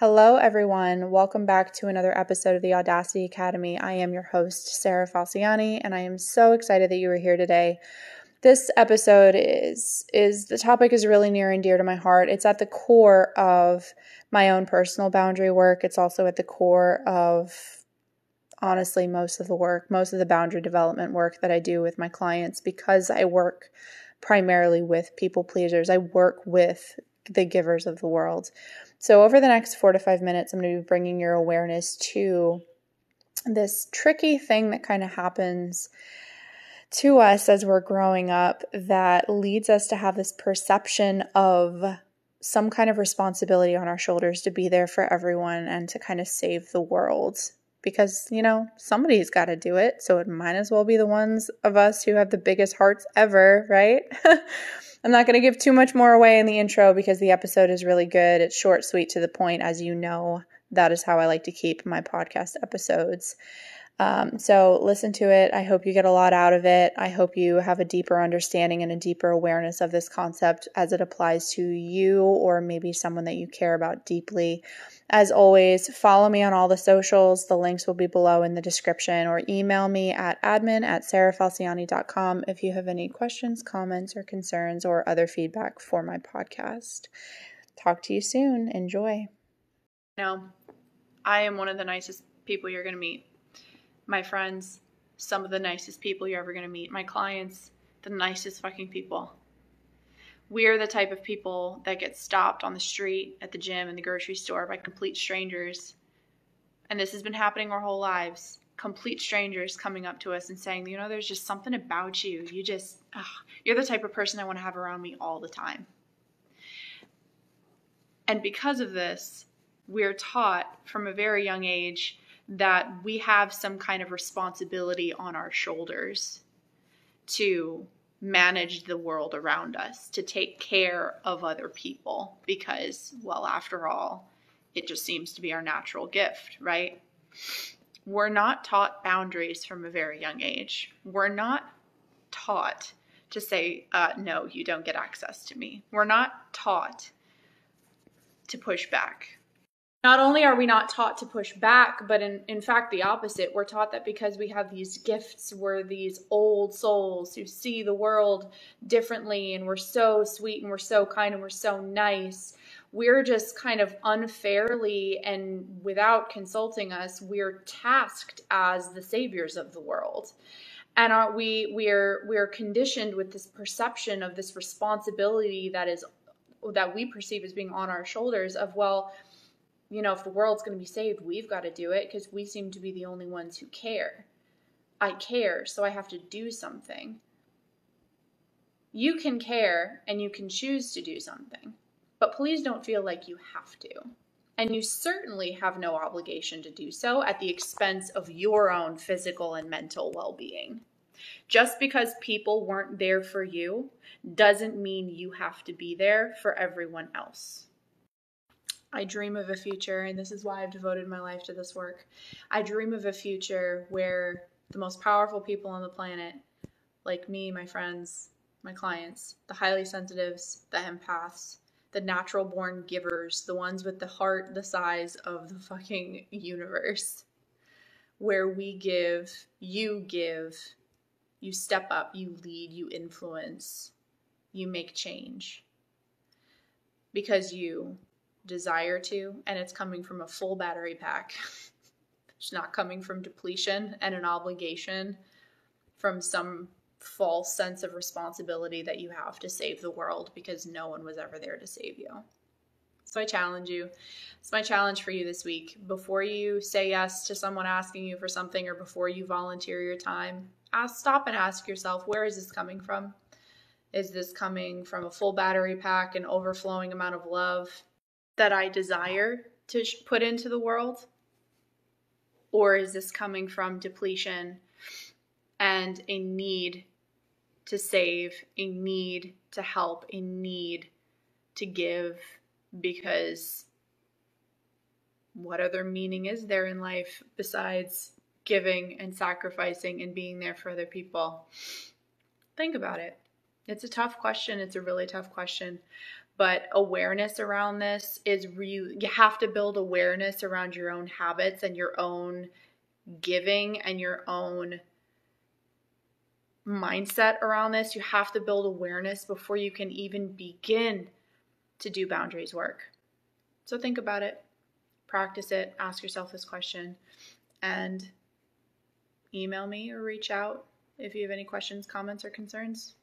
Hello, everyone. Welcome back to another episode of the Audacity Academy. I am your host, Sarah Falciani, and I am so excited that you are here today. This episode is is the topic is really near and dear to my heart. It's at the core of my own personal boundary work. It's also at the core of honestly most of the work, most of the boundary development work that I do with my clients because I work primarily with people pleasers. I work with the givers of the world. So, over the next four to five minutes, I'm going to be bringing your awareness to this tricky thing that kind of happens to us as we're growing up that leads us to have this perception of some kind of responsibility on our shoulders to be there for everyone and to kind of save the world. Because, you know, somebody's got to do it. So it might as well be the ones of us who have the biggest hearts ever, right? I'm not going to give too much more away in the intro because the episode is really good. It's short, sweet, to the point. As you know, that is how I like to keep my podcast episodes. Um, so listen to it. I hope you get a lot out of it. I hope you have a deeper understanding and a deeper awareness of this concept as it applies to you or maybe someone that you care about deeply. As always, follow me on all the socials. The links will be below in the description or email me at admin at sarahfalciani.com if you have any questions, comments, or concerns or other feedback for my podcast. Talk to you soon. Enjoy. No, I am one of the nicest people you're going to meet. My friends, some of the nicest people you're ever going to meet. My clients, the nicest fucking people we're the type of people that get stopped on the street, at the gym, in the grocery store by complete strangers. And this has been happening our whole lives. Complete strangers coming up to us and saying, you know, there's just something about you. You just, ugh, you're the type of person I want to have around me all the time. And because of this, we're taught from a very young age that we have some kind of responsibility on our shoulders to manage the world around us, to take care of other people, because, well, after all, it just seems to be our natural gift, right? We're not taught boundaries from a very young age. We're not taught to say, uh, no, you don't get access to me. We're not taught to push back not only are we not taught to push back, but in, in fact, the opposite. We're taught that because we have these gifts, we're these old souls who see the world differently, and we're so sweet and we're so kind and we're so nice. We're just kind of unfairly and without consulting us, we're tasked as the saviors of the world. And are we we're we're conditioned with this perception of this responsibility that is that we perceive as being on our shoulders of well you know, if the world's going to be saved, we've got to do it because we seem to be the only ones who care. I care, so I have to do something. You can care and you can choose to do something, but please don't feel like you have to. And you certainly have no obligation to do so at the expense of your own physical and mental well being. Just because people weren't there for you doesn't mean you have to be there for everyone else. I dream of a future, and this is why I've devoted my life to this work. I dream of a future where the most powerful people on the planet, like me, my friends, my clients, the highly sensitives, the empaths, the natural born givers, the ones with the heart the size of the fucking universe, where we give, you give, you step up, you lead, you influence, you make change. Because you desire to, and it's coming from a full battery pack. it's not coming from depletion and an obligation from some false sense of responsibility that you have to save the world because no one was ever there to save you. So I challenge you. It's my challenge for you this week. Before you say yes to someone asking you for something or before you volunteer your time, ask, stop and ask yourself, where is this coming from? Is this coming from a full battery pack, an overflowing amount of love, that I desire to put into the world? Or is this coming from depletion and a need to save, a need to help, a need to give? Because what other meaning is there in life besides giving and sacrificing and being there for other people? Think about it. It's a tough question. It's a really tough question. But awareness around this is really you have to build awareness around your own habits and your own giving and your own mindset around this. You have to build awareness before you can even begin to do boundaries work. So think about it, practice it, ask yourself this question, and email me or reach out if you have any questions, comments, or concerns.